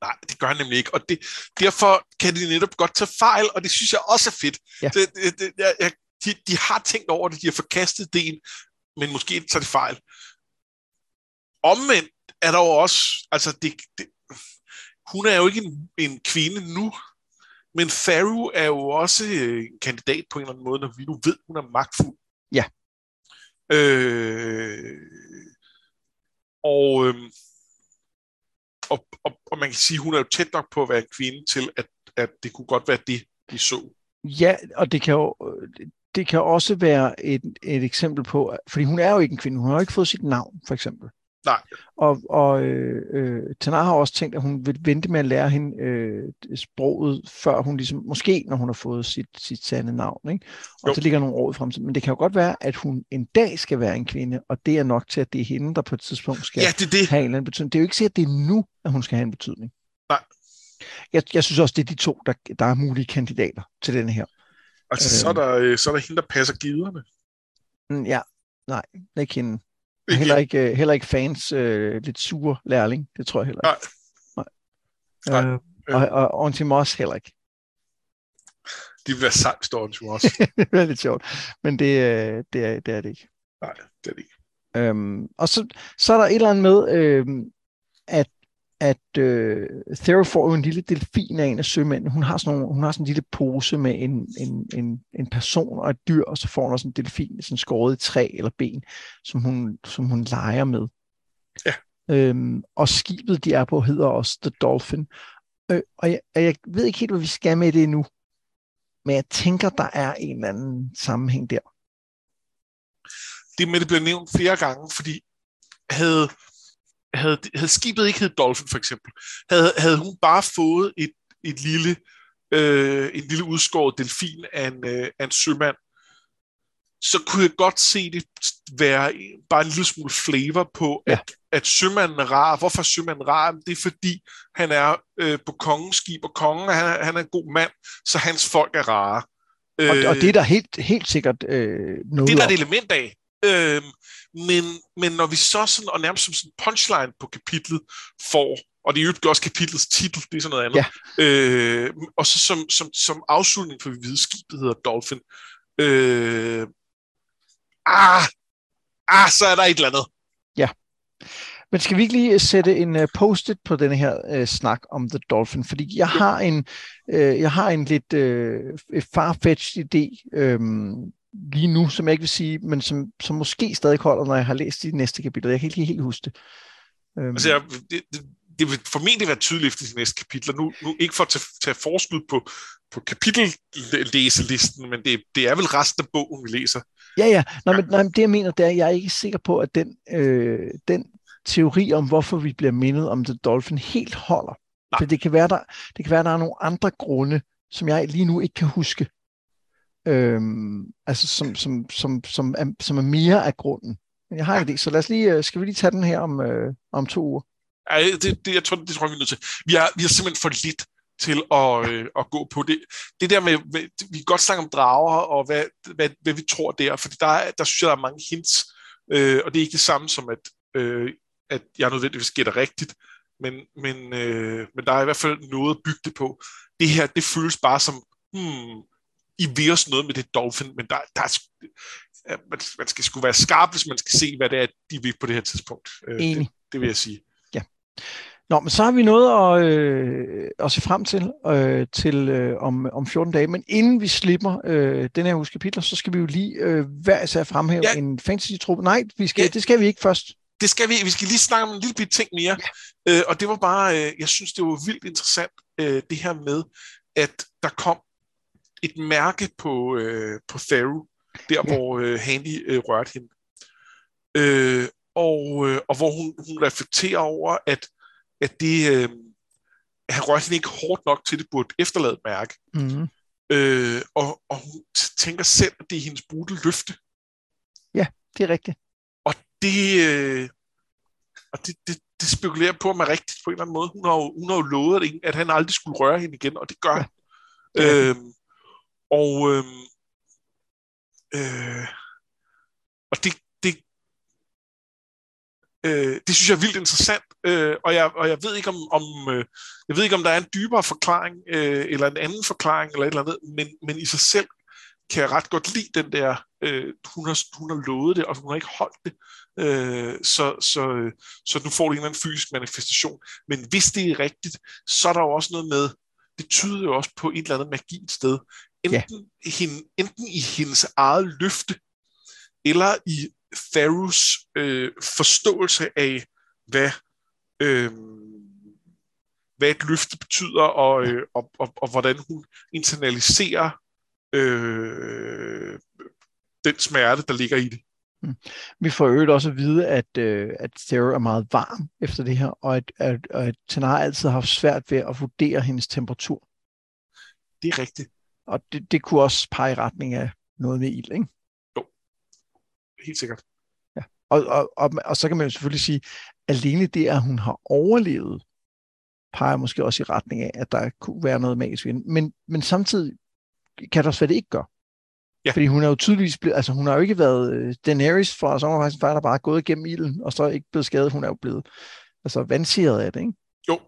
Nej, det gør han nemlig ikke, og det, derfor kan de netop godt tage fejl, og det synes jeg også er fedt. Ja. Det, det, det, jeg, jeg de, de har tænkt over det, de har forkastet det, men måske tager det fejl. Omvendt er der jo også, altså det, det, hun er jo ikke en, en kvinde nu, men Faru er jo også en kandidat på en eller anden måde, når vi nu ved, hun er magtfuld. Ja. Øh, og, øh, og, og, og man kan sige, hun er jo tæt nok på at være kvinde til, at, at det kunne godt være det, de så. Ja, og det kan jo, det kan også være et, et eksempel på, fordi hun er jo ikke en kvinde, hun har jo ikke fået sit navn, for eksempel. Nej. Og, og øh, øh, Tanar har også tænkt, at hun vil vente med at lære hende øh, sproget, før hun ligesom, måske når hun har fået sit, sit sande navn. Ikke? Og jo. så ligger nogle år i fremtiden. Men det kan jo godt være, at hun en dag skal være en kvinde, og det er nok til, at det er hende, der på et tidspunkt skal ja, det, det. have en eller anden betydning. Det er jo ikke sikkert, at det er nu, at hun skal have en betydning. Nej. Jeg, jeg synes også, det er de to, der, der er mulige kandidater til den her. Altså, øh, så, er der, øh, så er der hende, der passer giderne. Mm, ja, nej, ikke hende. Ikke heller ikke, øh, heller ikke fans øh, lidt sure lærling, det tror jeg heller ikke. Nej. nej. Øh, øh. Og, og Auntie Moss heller ikke. De vil være sagt, står Auntie Moss. <laughs> det er lidt sjovt, men det, øh, det, er, det er det ikke. Nej, det er det ikke. Øhm, og så, så er der et eller andet med, øh, at at øh, Thera får jo en lille delfin af en af sømændene. Hun har sådan, nogle, hun har sådan en lille pose med en, en, en, en person og et dyr, og så får hun også en delfin sådan skåret i træ eller ben, som hun, som hun leger med. Ja. Øhm, og skibet, de er på, hedder også The Dolphin. Øh, og jeg, jeg ved ikke helt, hvad vi skal med det nu. Men jeg tænker, der er en eller anden sammenhæng der. Det med, det bliver nævnt flere gange, fordi havde, havde, havde skibet ikke hed Dolphin for eksempel, havde, havde hun bare fået et, et lille, øh, en lille udskåret delfin af en, øh, af en sømand, så kunne jeg godt se det være bare en lille smule flavor på, ja. at, at sømanden er rar. Hvorfor er sømanden rar? Det er fordi, han er øh, på kongens skib, og kongen han er, han er en god mand, så hans folk er rare. Og, øh, og det er der helt, helt sikkert øh, noget Det er der et element af. Øh, men, men når vi så sådan, og nærmest som sådan punchline på kapitlet får, og det er jo også kapitlets titel, det er sådan noget andet, ja. øh, og så som, som, som afslutning for vi hvide skibet hedder Dolphin, øh, ah, ah, så er der et eller andet. Ja. Men skal vi ikke lige sætte en uh, post-it på denne her uh, snak om The Dolphin? Fordi jeg har en, uh, jeg har en lidt uh, farfetched idé um, lige nu, som jeg ikke vil sige, men som, som måske stadig holder, når jeg har læst de næste kapitler. Jeg kan ikke helt huske det. Um, altså, jeg, det, det, det vil formentlig være tydeligt efter de næste kapitler. Nu, nu ikke for at tage, tage forskud på, på kapitellæselisten, men det, det er vel resten af bogen, vi læser. Ja, ja. Nå, men, nej, det jeg mener, det er, at jeg er ikke sikker på, at den, øh, den teori om, hvorfor vi bliver mindet om The Dolphin, helt holder. Nej. For det kan, være, der, det kan være, der er nogle andre grunde, som jeg lige nu ikke kan huske. Øhm, altså som, som, som, som, er, som er mere af grunden. Men jeg har ikke det, så lad os lige, øh, skal vi lige tage den her om, øh, om to uger? Ja, det, det, jeg tror, det tror jeg, vi er nødt til. Vi har, vi har simpelthen for lidt til at, øh, at gå på det. Det der med, med vi kan godt snakke om drager, og hvad, hvad, hvad vi tror der, for der, der synes jeg, der er mange hints, øh, og det er ikke det samme som, at, øh, at jeg nødvendigvis gætter rigtigt, men, men, øh, men der er i hvert fald noget at bygge det på. Det her, det føles bare som, hmm, I vil os noget med det dolphin, men der, der er, man, man skal sgu være skarp, hvis man skal se, hvad det er, de vil på det her tidspunkt. Øh, Enig. Det, det vil jeg sige. Ja. Nå, men så har vi noget at, øh, at se frem til, øh, til øh, om, om 14 dage. Men inden vi slipper øh, den her uges kapitler, så skal vi jo lige øh, hver især fremhæve ja. en fantasy-truppe. Nej, vi skal, ja. det skal vi ikke først. Det skal vi. Vi skal lige snakke om en lille bit ting mere. Ja. Øh, og det var bare, øh, jeg synes, det var vildt interessant, øh, det her med, at der kom et mærke på, øh, på Theru, der ja. hvor øh, Handy øh, rørte hende. Øh, og, øh, og hvor hun, hun reflekterer over, at at det, øh, han rørte ikke hårdt nok til, det burde efterlade mærke. Mm. Øh, og, og hun tænker selv, at det er hendes brudte løfte. Ja, det er rigtigt. Og det, øh, og det, det, det spekulerer på mig rigtigt på en eller anden måde. Hun har jo, hun har jo lovet, at han aldrig skulle røre hende igen, og det gør han. Ja og øh, øh, og det, det, Øh, det synes jeg er vildt interessant, øh, og, jeg, og jeg ved ikke om, om øh, jeg ved ikke om der er en dybere forklaring øh, eller en anden forklaring eller et eller andet, men, men i sig selv kan jeg ret godt lide den der, øh, hun, har, hun har lovet det, og hun har ikke holdt det, øh, så, så, øh, så nu får det en eller anden fysisk manifestation. Men hvis det er rigtigt, så er der jo også noget med, det tyder jo også på et eller andet magi et sted. Enten, ja. hende, enten i hendes eget løfte, eller i Tharus øh, forståelse af, hvad, øh, hvad et løfte betyder, og, øh, og, og, og hvordan hun internaliserer øh, den smerte, der ligger i det. Mm. Vi får øvrigt også at vide, at, øh, at Sarah er meget varm efter det her, og at, at, at Tanar altid har haft svært ved at vurdere hendes temperatur. Det er rigtigt. Og det, det kunne også pege i retning af noget med ild, ikke? helt sikkert. Ja. Og, og, og, og så kan man jo selvfølgelig sige, alene det, at hun har overlevet, peger måske også i retning af, at der kunne være noget magisk ved Men, men samtidig kan der også være, det ikke gør. Ja. Fordi hun er jo tydeligvis blevet, altså hun har jo ikke været uh, Daenerys fra Sommerfejsen far, der bare er gået igennem ilden, og så ikke blevet skadet. Hun er jo blevet altså vandsiret af det, ikke? Jo.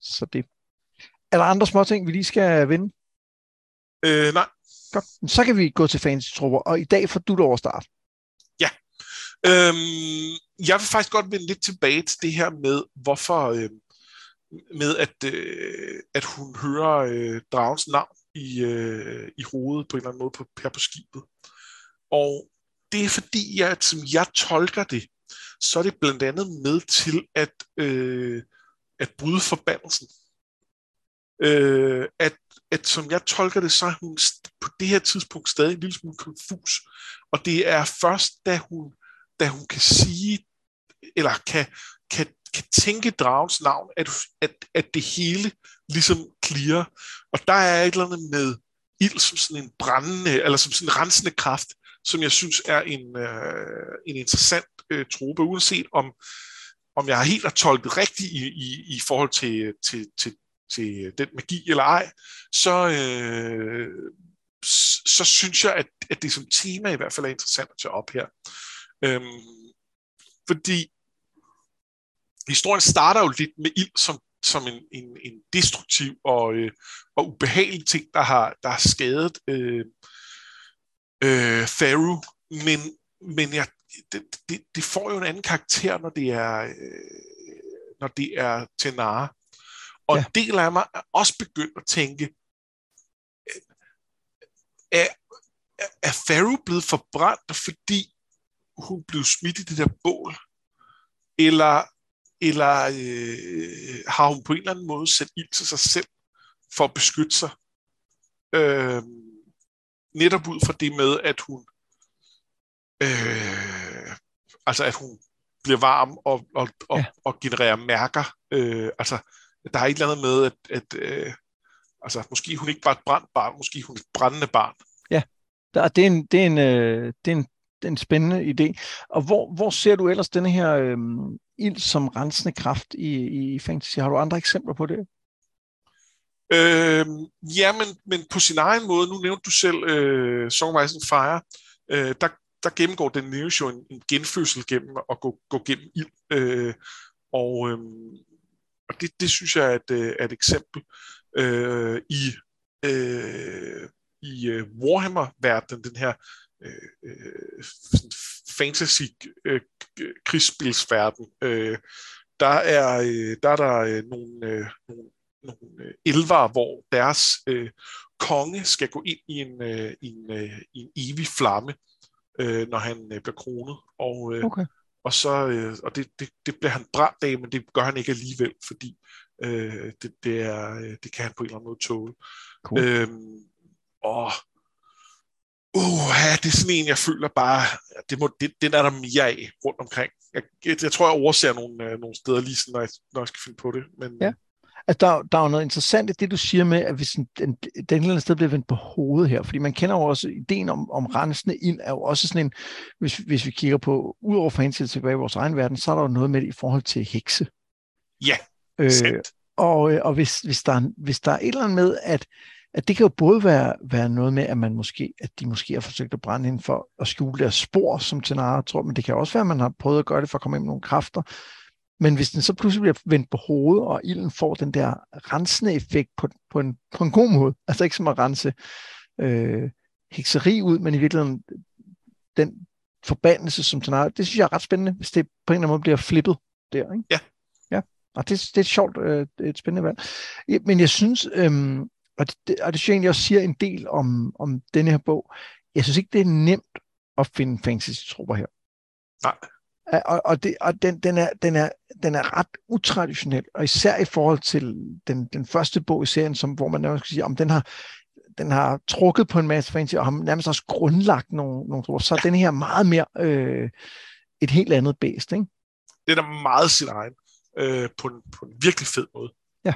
Så det. Er der andre små ting, vi lige skal vinde? Øh, nej. Godt. Så kan vi gå til fantasy-trupper, og i dag får du lov at starte. Ja. Øhm, jeg vil faktisk godt vende lidt tilbage til det her med, hvorfor øh, med at, øh, at hun hører øh, dragens navn i, øh, i hovedet på en eller anden måde på, her på skibet. Og det er fordi, at som jeg tolker det, så er det blandt andet med til at, øh, at bryde forbandelsen øh, at, at som jeg tolker det, så er hun på det her tidspunkt stadig en lille smule konfus. Og det er først, da hun, da hun kan sige, eller kan, kan, kan tænke dragens navn, at, at, at det hele ligesom clear. Og der er et eller andet med ild som sådan en brændende, eller som sådan en rensende kraft, som jeg synes er en, øh, en interessant øh, trope, uanset om, om jeg har helt har tolket rigtigt i, i, i forhold til, til, til, til øh, den magi eller ej, så, øh, så synes jeg, at, at det som tema i hvert fald er interessant at tage op her. Øhm, fordi historien starter jo lidt med ild som, som en, en, en destruktiv og, øh, og ubehagelig ting, der har, der har skadet øh, øh, Faru, men, men jeg, det, det, det får jo en anden karakter, når det er, øh, når det er Tenara. Og ja. en del af mig er også begyndt at tænke, er, er Faru blevet forbrændt, fordi hun blev smidt i det der bål? Eller, eller øh, har hun på en eller anden måde sat ild til sig selv for at beskytte sig? Øh, netop ud fra det med, at hun øh, altså at hun bliver varm og, og, og, ja. og genererer mærker. Øh, altså, der er et eller andet med, at, at øh, altså, måske hun ikke bare et brændt barn, måske hun er et brændende barn. Ja, der, det, er en, det, er en, øh, det, er en, det er en spændende idé. Og hvor, hvor ser du ellers denne her øh, ild som rensende kraft i, i fantasy? Har du andre eksempler på det? Øh, ja, men, men på sin egen måde, nu nævnte du selv øh, Song of Ice and Fire, øh, der, der gennemgår den jo en, en genfødsel gennem at gå, gå gennem ild. Øh, og øh, og det, det synes jeg er et, øh, er et eksempel øh, i, øh, i uh, Warhammer-verdenen, den her øh, øh fantasy-krigsspilsverden, øh, øh, der er der, er der øh, nogle, øh, nogle, nogle elver, hvor deres øh, konge skal gå ind i en, øh, en, øh, en evig flamme, øh, når han øh, bliver kronet. Og, øh, okay og, så, øh, og det, det, det bliver han brændt af, men det gør han ikke alligevel, fordi øh, det, det, er, øh, det kan han på en eller anden måde tåle. Cool. Øhm, og uh, ja, det er sådan en, jeg føler bare, det må, det, den er der mere af rundt omkring. Jeg, jeg, jeg tror, jeg overser nogle, øh, nogle steder lige sådan, når jeg, når jeg skal finde på det. Men, ja. Altså, der, der er jo noget interessant i det, du siger med, at hvis den, den, den eller sted bliver vendt på hovedet her, fordi man kender jo også, ideen om, om rensende ild er jo også sådan en, hvis, hvis vi kigger på, udover for hensyn tilbage i vores egen verden, så er der jo noget med det i forhold til hekse. Ja, øh, og, øh, og hvis, hvis, der, er, hvis der er et eller andet med, at, at det kan jo både være, være noget med, at man måske, at de måske har forsøgt at brænde ind for at skjule deres spor, som Tenara tror, men det kan også være, at man har prøvet at gøre det for at komme ind med nogle kræfter, men hvis den så pludselig bliver vendt på hovedet, og ilden får den der rensende effekt på, på, en, på en god måde, <laughs> altså ikke som at rense øh, hekseri ud, men i virkeligheden den forbandelse, som den har, det synes jeg er ret spændende, hvis det på en eller anden måde bliver flippet der. Ikke? Ja. Ja, og det, det er et sjovt, øh, et spændende valg. Men jeg synes, øh, og, det, og det synes jeg egentlig også siger en del om, om denne her bog, jeg synes ikke, det er nemt at finde fantasy-trupper her. Nej. Og, og, det, og den, den, er, den, er, den er ret utraditionel, og især i forhold til den, den første bog i serien, som, hvor man nærmest skal sige, om den har, den har trukket på en masse fantasy, og har nærmest også grundlagt nogle, nogle så er den her meget mere øh, et helt andet bæst. Ikke? Det er meget sin egen, øh, på, en, på en virkelig fed måde. Ja.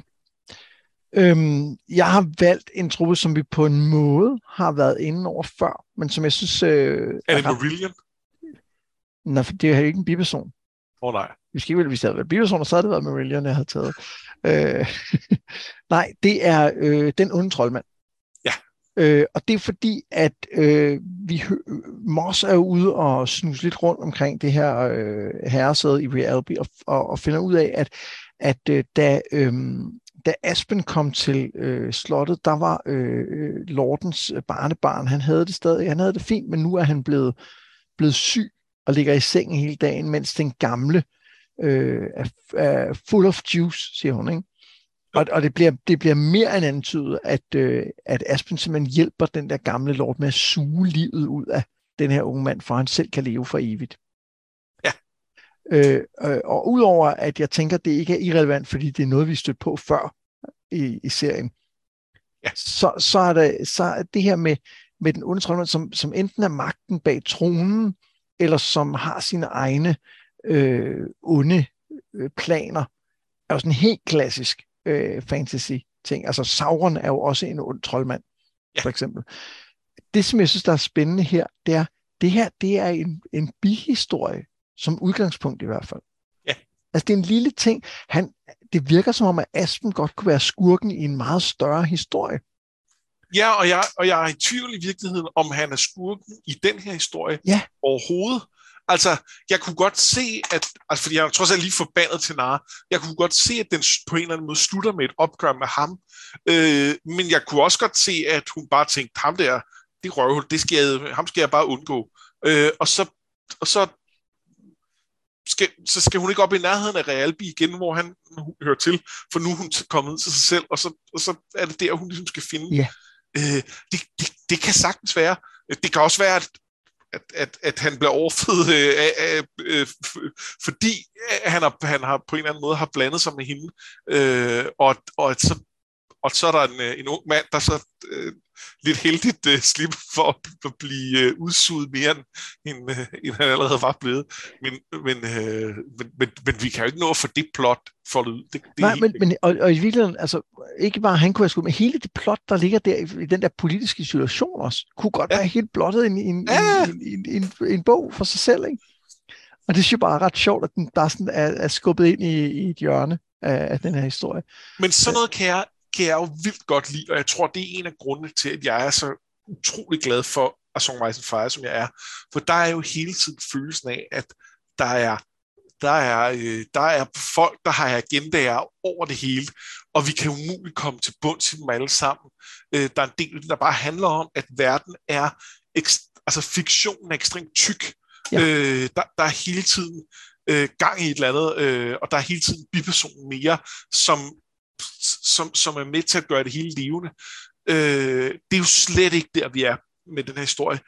Øhm, jeg har valgt en truppe, som vi på en måde har været inde over før, men som jeg synes... Øh, er det Marillion? For det er jo ikke en biperson. Åh oh, nej. Vi skal ikke, hvis det havde været bipersoner, så havde det været Marillion, jeg havde taget. Øh, <laughs> nej, det er øh, den onde troldmand. Ja. Øh, og det er fordi, at øh, vi Moss er ude og snuse lidt rundt omkring det her øh, herresæde i Realby og, og, og finder ud af, at, at øh, da, øh, da Aspen kom til øh, slottet, der var øh, Lordens barnebarn, han havde det stadig, han havde det fint, men nu er han blevet, blevet syg og ligger i sengen hele dagen, mens den gamle øh, er, er full of juice, siger hun. Ikke? Og, og det, bliver, det bliver mere end antydet, at, øh, at Aspen simpelthen hjælper den der gamle lord med at suge livet ud af den her unge mand, for han selv kan leve for evigt. Ja. Øh, øh, og udover at jeg tænker, at det ikke er irrelevant, fordi det er noget, vi stødt på før i, i serien, Ja. så, så, er det, så er det her med, med den troldmand, som, som enten er magten bag tronen, eller som har sine egne øh, onde øh, planer, er jo sådan en helt klassisk øh, fantasy-ting. Altså Sauron er jo også en ond troldmand, Ja. for eksempel. Det, som jeg synes, der er spændende her, det er, det her det er en, en bihistorie, som udgangspunkt i hvert fald. Ja. Altså det er en lille ting. Han, det virker som om, at Aspen godt kunne være skurken i en meget større historie. Ja, og jeg, og jeg er i tvivl i virkeligheden, om han er skurken i den her historie Ja. overhovedet. Altså, jeg kunne godt se, at, altså fordi jeg er trods alt lige forbandet til Nara, jeg kunne godt se, at den på en eller anden måde slutter med et opgør med ham. Øh, men jeg kunne også godt se, at hun bare tænkte, ham der, det røvhul, det skal jeg, ham skal jeg bare undgå. Øh, og så, og så skal, så skal hun ikke op i nærheden af Realby igen, hvor han hører til, for nu er hun kommet til sig selv, og så, og så er det der, hun ligesom skal finde. Ja. Øh, det, det, det kan sagtens være. Det kan også være, at, at, at, at han bliver overfødt, øh, øh, øh, fordi han har, han har på en eller anden måde har blandet sig med hende, øh, og, og, at så, og så er der en, øh, en ung mand, der så øh, lidt heldigt øh, slipper for at, blive øh, udsuget mere, end, end, øh, end han allerede var blevet. Men, men, øh, men, men, men vi kan jo ikke nå at få det plot foldet ud. Det, det Nej, men, men og, og i virkeligheden, altså, ikke bare han kunne have skudt, men hele det plot, der ligger der i, i den der politiske situation også, kunne godt Ja. ja. være helt blottet i en, en, Ja. en, en, en, en, en bog for sig selv, ikke? Og det synes jeg bare er ret sjovt, at den der sådan er, er skubbet ind i, i et hjørne af, af den her historie. Men sådan noget kan jeg, kan jeg jo vildt godt lide, og jeg tror, det er en af grundene til, at jeg er så utrolig glad for A Song Ice and Fire, som jeg er. For der er jo hele tiden følelsen af, at der er, der er, øh, der er folk, der har agendaer over det hele, og vi kan umuligt komme til bunds i dem alle sammen. Øh, der er en del, af det, der bare handler om, at verden er, ekst- altså fiktionen er ekstremt tyk. Ja. Øh, der, der er hele tiden øh, gang i et eller andet, øh, og der er hele tiden en biperson mere, som, som, som er med til at gøre det hele levende. Øh, det er jo slet ikke der, vi er med den her historie.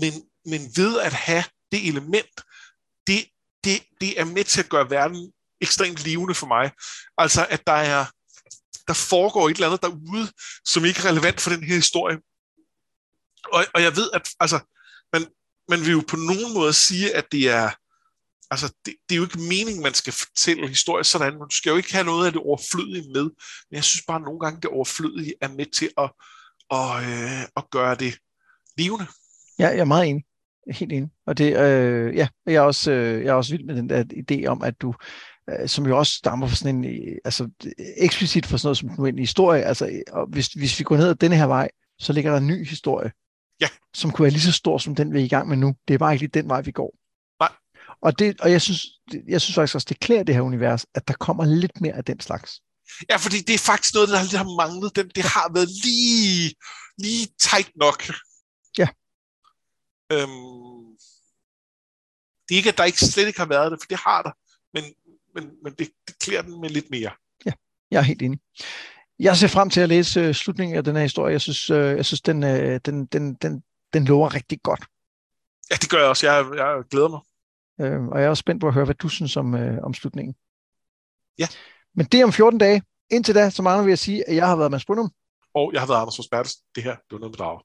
Men, men ved at have det element, det, det, det er med til at gøre verden ekstremt levende for mig. Altså, at der er der foregår et eller andet derude, som ikke er relevant for den her historie. Og, og jeg ved, at altså, man, man vil jo på nogen måde sige, at det er altså, det, det er jo ikke meningen, man skal fortælle historie sådan. Man skal jo ikke have noget af det overflødige med. Men jeg synes bare, at nogle gange det overflødige er med til at, at, øh, at gøre det levende. Ja, jeg er meget enig. Helt enig. Og det, øh, ja, jeg er, også, øh, jeg er også vild med den der idé om, at du, øh, som jo også stammer fra sådan en, øh, altså eksplicit for sådan noget som en historie, altså og hvis, hvis vi går ned ad denne her vej, så ligger der en ny historie, Ja. som kunne være lige så stor som den, vi er i gang med nu. Det er bare ikke lige den vej, vi går. Og, det, og jeg, synes, jeg synes faktisk også, det klæder det her univers, at der kommer lidt mere af den slags. Ja, fordi det er faktisk noget, der har manglet. Den, det har været lige, lige tight nok. Ja. Øhm, det er ikke, at der ikke slet ikke har været det, for det har der. Men, men, men det, det klæder den med lidt mere. Jeg er helt enig. Jeg ser frem til at læse øh, slutningen af den her historie. Jeg synes, øh, jeg synes den, øh, den, den, den, den lover rigtig godt. Ja, det gør jeg også. Jeg, jeg glæder mig. Øh, og jeg er også spændt på at høre, hvad du synes om, øh, om slutningen. Ja. Men det er om 14 dage. Indtil da, så mangler vi at sige, at jeg har været Mads Brunum. Og jeg har været Anders Forsbertelsen. Det her, det var noget med drager.